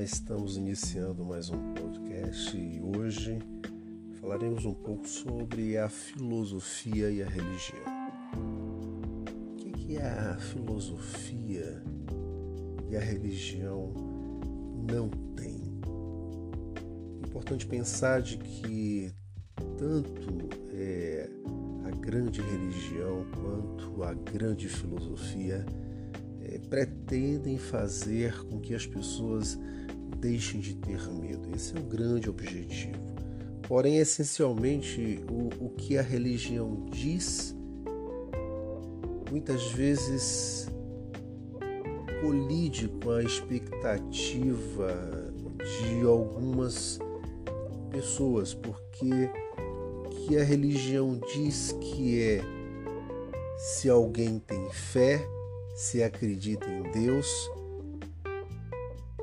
estamos iniciando mais um podcast e hoje falaremos um pouco sobre a filosofia e a religião. O que, é a filosofia e a religião não têm? É importante pensar de que tanto é, a grande religião quanto a grande filosofia é, pretendem fazer com que as pessoas deixem de ter medo. Esse é o grande objetivo. Porém, essencialmente, o, o que a religião diz muitas vezes colide com a expectativa de algumas pessoas, porque que a religião diz que é se alguém tem fé, se acredita em Deus,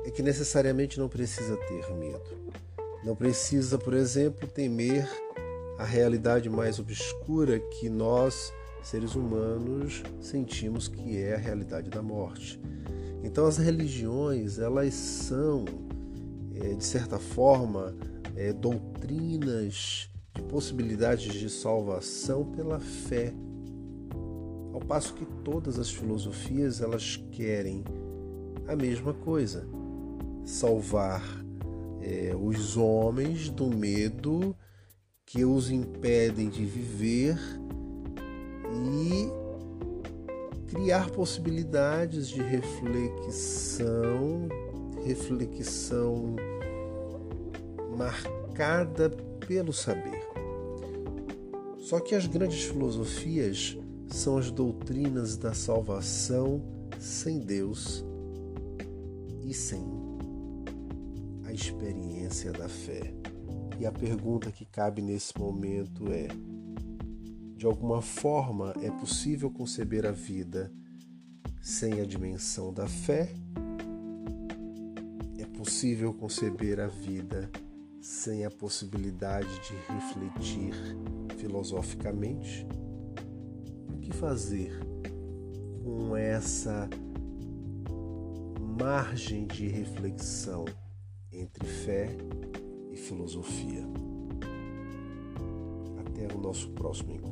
é que necessariamente não precisa ter medo. Não precisa, por exemplo, temer a realidade mais obscura que nós, seres humanos, sentimos que é a realidade da morte. Então as religiões, elas são, é, de certa forma, é, doutrinas de possibilidades de salvação pela fé ao passo que todas as filosofias elas querem a mesma coisa: salvar é, os homens do medo que os impedem de viver e criar possibilidades de reflexão, reflexão marcada pelo saber. Só que as grandes filosofias são as doutrinas da salvação sem Deus e sem a experiência da fé. E a pergunta que cabe nesse momento é: de alguma forma é possível conceber a vida sem a dimensão da fé? É possível conceber a vida sem a possibilidade de refletir filosoficamente? Fazer com essa margem de reflexão entre fé e filosofia. Até o nosso próximo encontro.